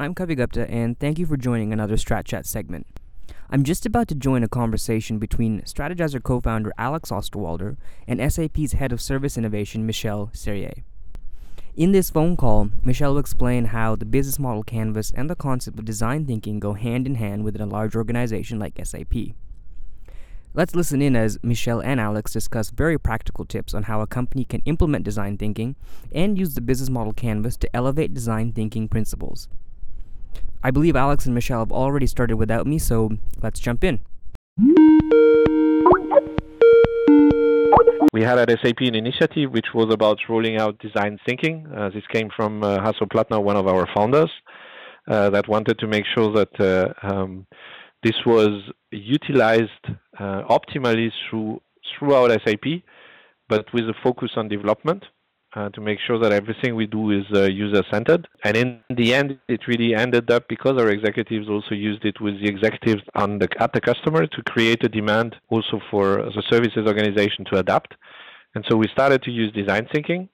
I'm Kavi Guppta, and thank you for joining another Strat Chat segment. I'm just about to join a conversation between Strategyzer co founder Alex Osterwalder and SAP's head of service innovation, Michel Sérié. In this phone call, Michel will explain how the business model canvas and the concept of design thinking go hand in hand within a large organization like SAP. Let's listen in as Michel and Alex discuss very practical tips on how a company can implement design thinking and use the business model canvas to elevate design thinking principles. I believe Alex and Michel have already started without me, so let's jump in. We had at SAP an initiative which was about rolling out design thinking. Uh, this came from uh, Hasso Plattner, one of our founders, uh, that wanted to make sure that uh, um, this was utilized uh, optimally through throughout SAP, but with a focus on development uh, to make sure that everything we do is uh, user centered. And in the end, it really ended up because our executives also used it with the executives the, at the customer to create a demand also for the services organization to adapt. And so we started to use design thinking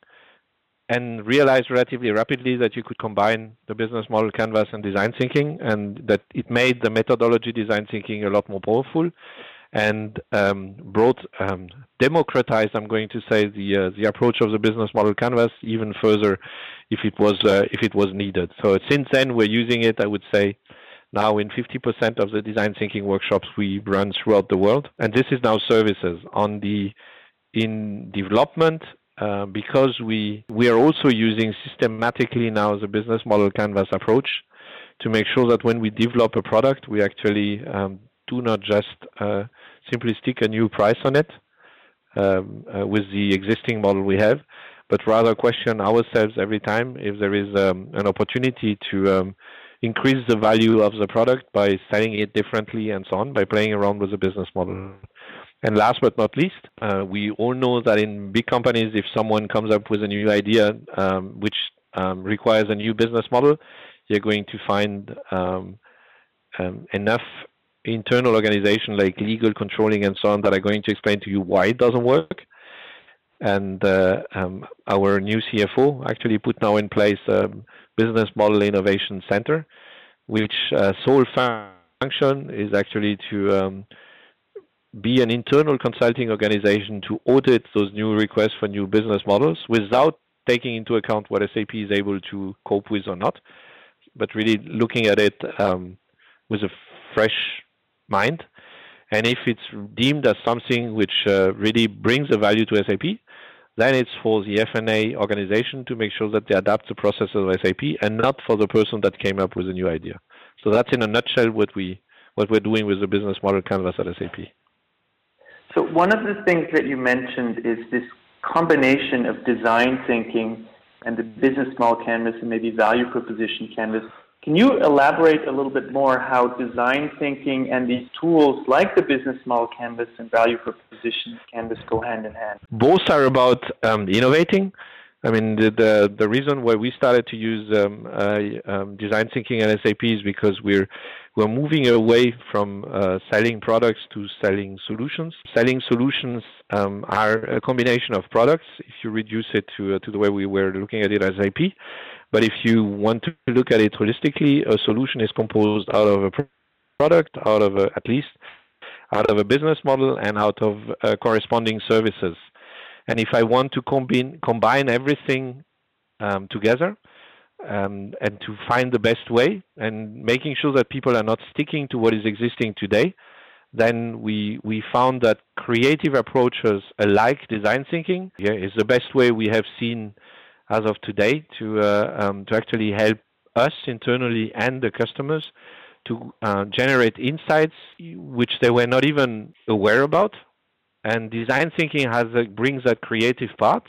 and realized relatively rapidly that you could combine the business model canvas and design thinking and that it made the methodology design thinking a lot more powerful and um, brought um, democratized i'm going to say the uh, the approach of the business model canvas even further if it was uh, if it was needed. So since then we're using it i would say now in 50% of the design thinking workshops we run throughout the world. And this is now services on the in development uh, because we we are also using systematically now the business model canvas approach to make sure that when we develop a product, we actually um, do not just uh, simply stick a new price on it um, uh, with the existing model we have, but rather question ourselves every time if there is um, an opportunity to um, increase the value of the product by selling it differently and so on, by playing around with the business model. And last but not least, uh, we all know that in big companies, if someone comes up with a new idea um, which um, requires a new business model, you're going to find um, um enough internal organization like legal, controlling, and so on that are going to explain to you why it doesn't work. And uh, um, our new CFO actually put now in place a business model innovation center, which uh, sole function is actually to um, be an internal consulting organization to audit those new requests for new business models without taking into account what SAP is able to cope with or not, but really looking at it um, with a fresh mind. And if it's deemed as something which uh, really brings a value to SAP, then it's for the F&A organization to make sure that they adapt the processes of SAP and not for the person that came up with a new idea. So that's in a nutshell what we what we're doing with the business model canvas at SAP. So one of the things that you mentioned is this combination of design thinking and the business model canvas and maybe value proposition canvas. Can you elaborate a little bit more how design thinking and these tools like the business model canvas and value proposition canvas go hand in hand? Both are about um, innovating. I mean, the, the, the reason why we started to use um, uh, um, design thinking and SAP is because we're we're moving away from uh, selling products to selling solutions. Selling solutions um, are a combination of products. If you reduce it to uh, to the way we were looking at it as IP, but if you want to look at it holistically, a solution is composed out of a product, out of a, at least out of a business model, and out of uh, corresponding services. And if I want to combine combine everything um, together, um, and to find the best way and making sure that people are not sticking to what is existing today, then we we found that creative approaches alike design thinking yeah, is the best way we have seen as of today to uh, um, to actually help us internally and the customers to uh, generate insights which they were not even aware about. And design thinking has a, brings that creative part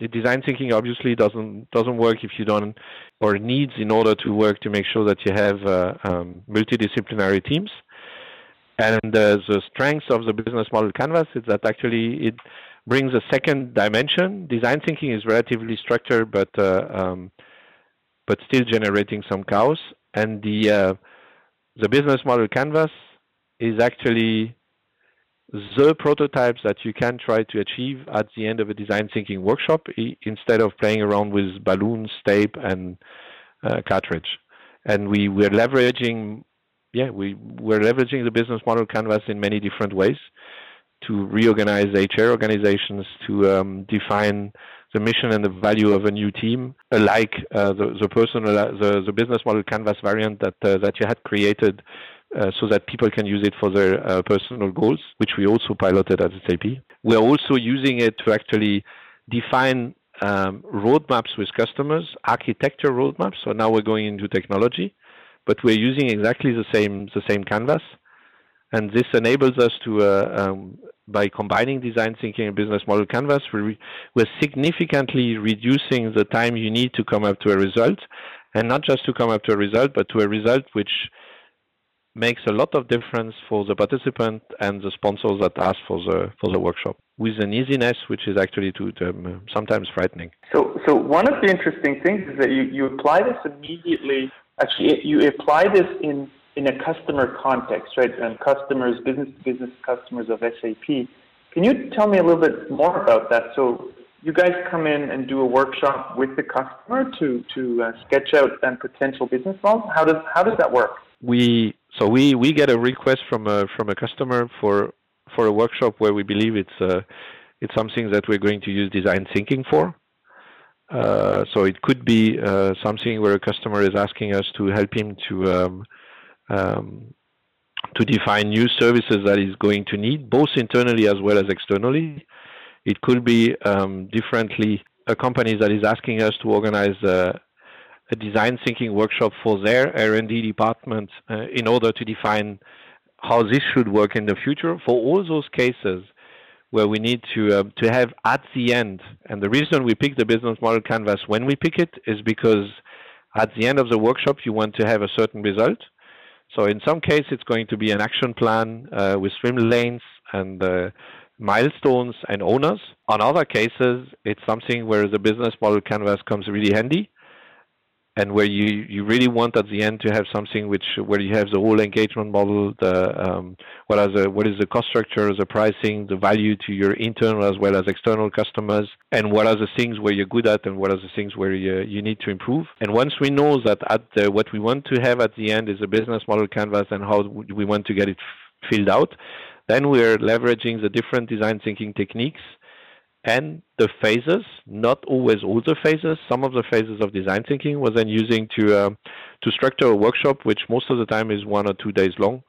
the design thinking obviously doesn't doesn't work if you don't or needs in order to work to make sure that you have uh, um, multidisciplinary teams. And uh, the strength of the business model canvas is that actually it brings a second dimension. Design thinking is relatively structured, but uh, um, but still generating some chaos. And the uh, the business model canvas is actually the prototypes that you can try to achieve at the end of a design thinking workshop instead of playing around with balloons, tape, and uh, cartridge. And we were leveraging, yeah, we were leveraging the business model canvas in many different ways to reorganize HR organizations, to um, define the mission and the value of a new team, like uh, the, the personal, the, the business model canvas variant that uh, that you had created, uh, so that people can use it for their uh, personal goals, which we also piloted at SAP. We are also using it to actually define um, roadmaps with customers, architecture roadmaps. So now we're going into technology, but we're using exactly the same the same canvas, and this enables us to, uh, um, by combining design thinking and business model canvas, we we're significantly reducing the time you need to come up to a result, and not just to come up to a result, but to a result which makes a lot of difference for the participant and the sponsors that ask for the for the workshop with an easiness which is actually to them sometimes frightening. So, so one of the interesting things is that you, you apply this immediately. Actually, you apply this in in a customer context, right? And customers, business to business customers of SAP. Can you tell me a little bit more about that? So, you guys come in and do a workshop with the customer to to uh, sketch out then potential business models. How does how does that work? We so we, we get a request from a from a customer for for a workshop where we believe it's uh, it's something that we're going to use design thinking for. Uh, so it could be uh, something where a customer is asking us to help him to um, um, to define new services that he's going to need, both internally as well as externally. It could be um, differently a company that is asking us to organize a, a design thinking workshop for their R&D department uh, in order to define how this should work in the future. For all those cases where we need to uh, to have at the end, and the reason we pick the business model canvas when we pick it is because at the end of the workshop you want to have a certain result. So in some cases it's going to be an action plan uh, with swim lanes and uh, milestones and owners. On other cases, it's something where the business model canvas comes really handy and where you, you really want at the end to have something which where you have the whole engagement model, the um, what are the what is the cost structure, the pricing, the value to your internal as well as external customers, and what are the things where you're good at and what are the things where you, you need to improve. And once we know that at the, what we want to have at the end is a business model canvas and how we want to get it filled out, then we're leveraging the different design thinking techniques and the phases, not always all the phases. Some of the phases of design thinking was then using to um, to structure a workshop, which most of the time is one or two days long,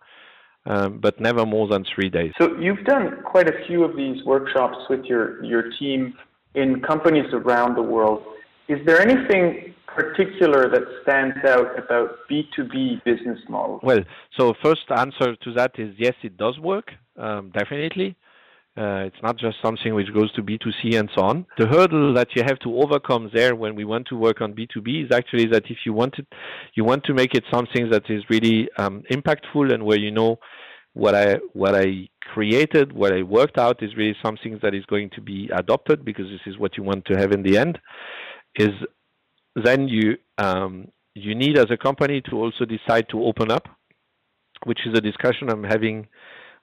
um, but never more than three days. So you've done quite a few of these workshops with your your team in companies around the world. Is there anything particular that stands out about B2B business models? Well, so first answer to that is yes, it does work, um, definitely. Uh, it's not just something which goes to B2C and so on. The hurdle that you have to overcome there when we want to work on B2B is actually that if you want it, you want to make it something that is really um, impactful and where you know what I what I created, what I worked out is really something that is going to be adopted because this is what you want to have in the end. Is then you um, you need as a company to also decide to open up, which is a discussion I'm having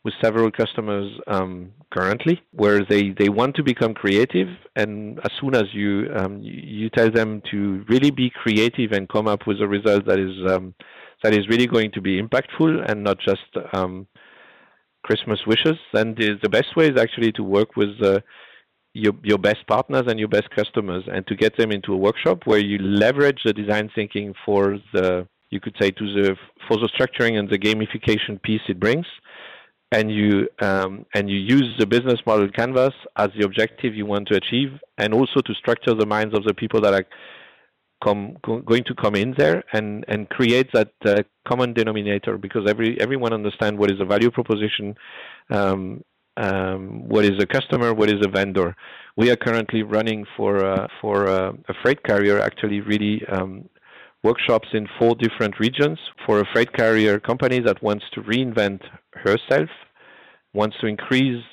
with several customers um, currently, where they, they want to become creative, and as soon as you um, you tell them to really be creative and come up with a result that is um, that is really going to be impactful and not just um, Christmas wishes, then the, the best way is actually to work with uh, your your best partners and your best customers, and to get them into a workshop where you leverage the design thinking for the you could say to the for the structuring and the gamification piece it brings and you um, and you use the business model canvas as the objective you want to achieve, and also to structure the minds of the people that are come go, going to come in there and and create that uh, common denominator because every everyone understand what is a value proposition. Um, um, what is a customer? What is a vendor? We are currently running for uh, for uh, a freight carrier, actually, really um, workshops in four different regions for a freight carrier company that wants to reinvent herself, wants to increase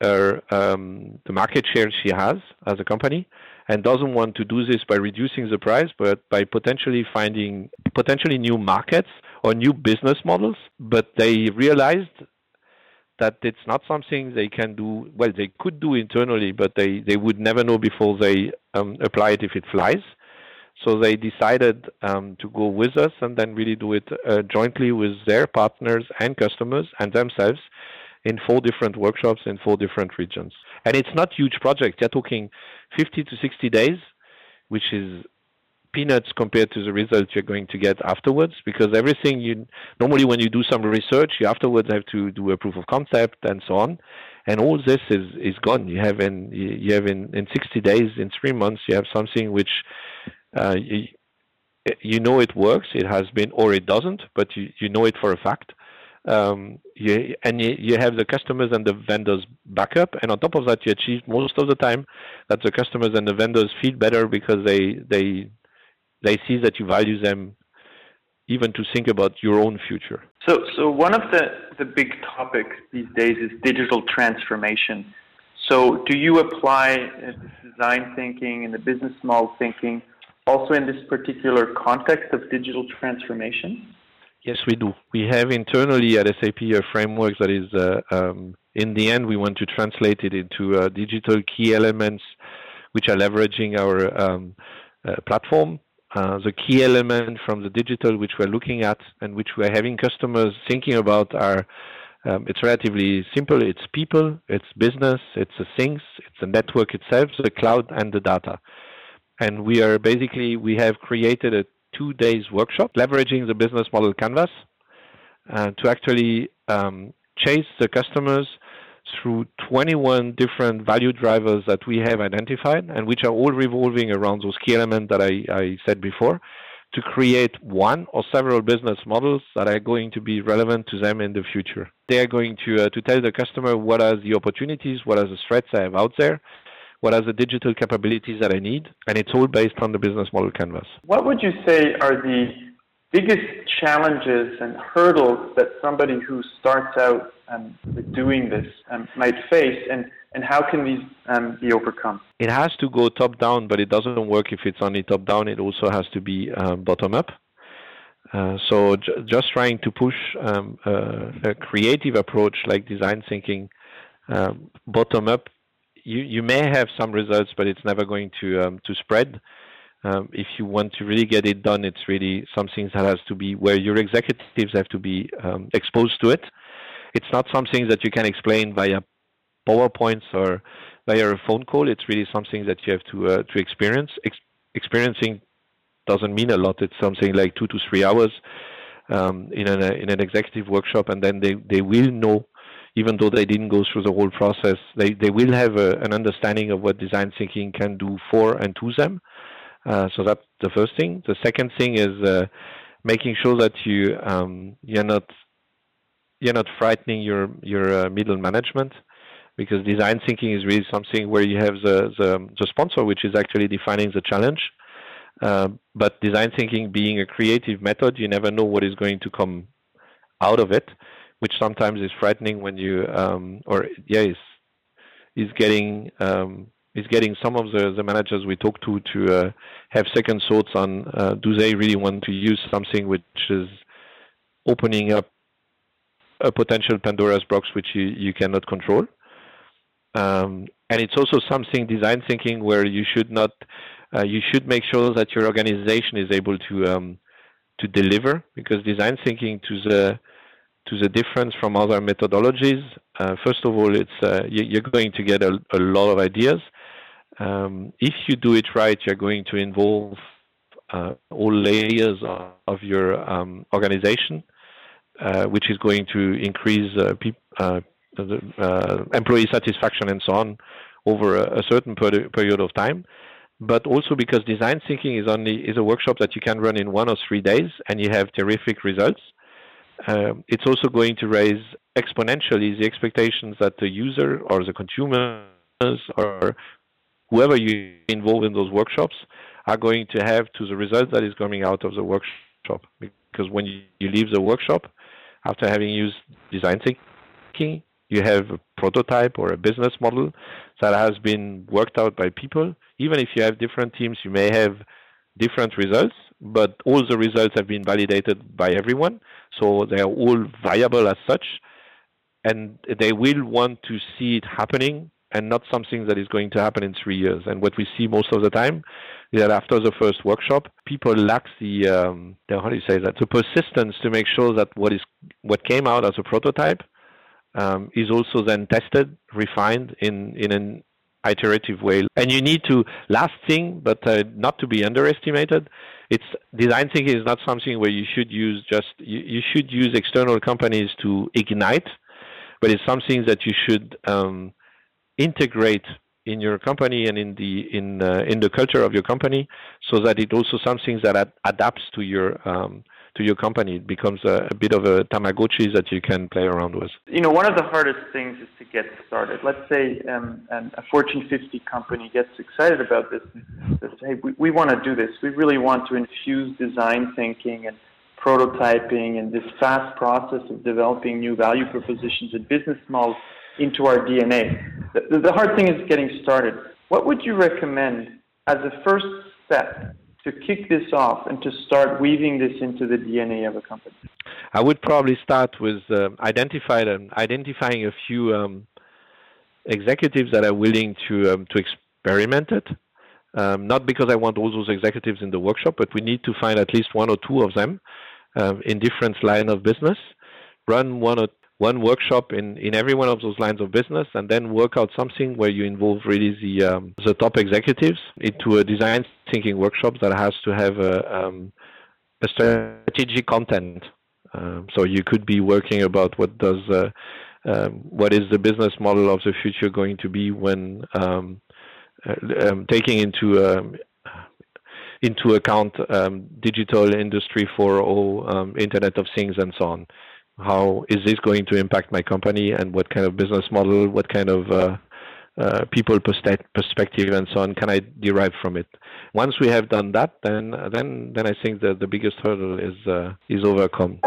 her, um, the market share she has as a company, and doesn't want to do this by reducing the price, but by potentially finding potentially new markets or new business models. But they realized that it's not something they can do. Well, they could do internally, but they, they would never know before they um, apply it if it flies. So they decided um, to go with us and then really do it uh, jointly with their partners and customers and themselves in four different workshops in four different regions. And it's not huge project. They're talking 50 to 60 days, which is peanuts compared to the results you're going to get afterwards because everything you normally when you do some research you afterwards have to do a proof of concept and so on and all this is is gone you have in you have in in 60 days in 3 months you have something which uh, you, you know it works it has been or it doesn't but you you know it for a fact um, you, and you, you have the customers and the vendors backup, and on top of that, you achieve most of the time that the customers and the vendors feel better because they they they see that you value them even to think about your own future. So, so one of the, the big topics these days is digital transformation. So, do you apply uh, design thinking and the business model thinking also in this particular context of digital transformation? Yes, we do. We have internally at SAP a framework that is, uh, um, in the end, we want to translate it into uh, digital key elements which are leveraging our um, uh, platform uh, the key element from the digital which we're looking at and which we're having customers thinking about are um, it's relatively simple. It's people, it's business, it's the things, it's the network itself, the cloud, and the data. And we are basically we have created a two days workshop leveraging the business model canvas uh, to actually um, chase the customers through 21 different value drivers that we have identified and which are all revolving around those key elements that I, I said before to create one or several business models that are going to be relevant to them in the future. They are going to, uh, to tell the customer what are the opportunities, what are the threats I have out there, what are the digital capabilities that I need, and it's all based on the business model canvas. What would you say are the biggest challenges and hurdles that somebody who starts out um, doing this um, might face, and, and how can these um, be overcome? It has to go top down, but it doesn't work if it's only top down. It also has to be um, bottom up. Uh, so j- just trying to push um, uh, a creative approach like design thinking um, bottom up, you, you may have some results, but it's never going to to spread um, if you want to really get it done, it's really something that has to be where your executives have to be um, exposed to it. It's not something that you can explain via PowerPoints or via a phone call. It's really something that you have to uh, to experience. Ex- experiencing doesn't mean a lot. It's something like two to three hours um, in an in an executive workshop, and then they they will know even though they didn't go through the whole process, they, they will have a, an understanding of what design thinking can do for and to them. Uh, so that's the first thing. The second thing is uh, making sure that you um, you're not you're not frightening your your uh, middle management because design thinking is really something where you have the the, the sponsor which is actually defining the challenge. Uh, but design thinking being a creative method, you never know what is going to come out of it, which sometimes is frightening when you um, or yeah is is getting um, is getting some of the, the managers we talk to to uh, have second thoughts on uh, do they really want to use something which is opening up a potential Pandora's box which you, you cannot control. Um, and it's also something design thinking where you should not uh, you should make sure that your organization is able to um, to deliver because design thinking to the to the difference from other methodologies. Uh, first of all, it's uh, you, are going to get a, a, lot of ideas, um, if you do it right, you're going to involve uh, all layers of, of your um, organization, uh, which is going to increase uh, uh, uh, employee satisfaction and so on over a, a certain per- period of time. But also because design thinking is only is a workshop that you can run in one or three days, and you have terrific results. Um, it's also going to raise exponentially the expectations that the user or the consumers or whoever you involve in those workshops are going to have to the result that is coming out of the workshop. Because when you, you leave the workshop, after having used design thinking, you have a prototype or a business model that has been worked out by people. Even if you have different teams, you may have different results, but all the results have been validated by everyone. So they are all viable as such. And they will want to see it happening and not something that is going to happen in three years. And what we see most of the time is that after the first workshop, people lack the, um, how do you say that the persistence to make sure that what is what came out as a prototype um, is also then tested, refined in in an iterative way. And you need to last thing, but uh, not to be underestimated. It's design thinking is not something where you should use just you, you should use external companies to ignite, but it's something that you should um, integrate in your company and in the in uh, in the culture of your company, so that it also something that ad- adapts to your um, to your company. It becomes a, a, bit of a Tamagotchi that you can play around with. You know, one of the hardest things is to get started. Let's say um, a Fortune 50 company gets excited about this says, hey, we, we want to do this. We really want to infuse design thinking and prototyping and this fast process of developing new value propositions and business models into our DNA. The, the hard thing is getting started. What would you recommend as a first step to kick this off and to start weaving this into the DNA of a company? I would probably start with uh, identify, um, identifying a few um, executives that are willing to um, to experiment it. Um, not because I want all those executives in the workshop, but we need to find at least one or two of them um, in different line of business. Run one or one workshop in, in every one of those lines of business and then work out something where you involve really the um, the top executives into a design thinking workshop that has to have a, um, a strategic content. Um, so you could be working about what does uh, um, what is the business model of the future going to be when um, uh, um, taking into into account digital industry for all Internet of Things and so on how is this going to impact my company and what kind of business model, what kind of uh, uh, people perspective and so on can I derive from it. Once we have done that, then then then I think that the biggest hurdle is uh, is overcome.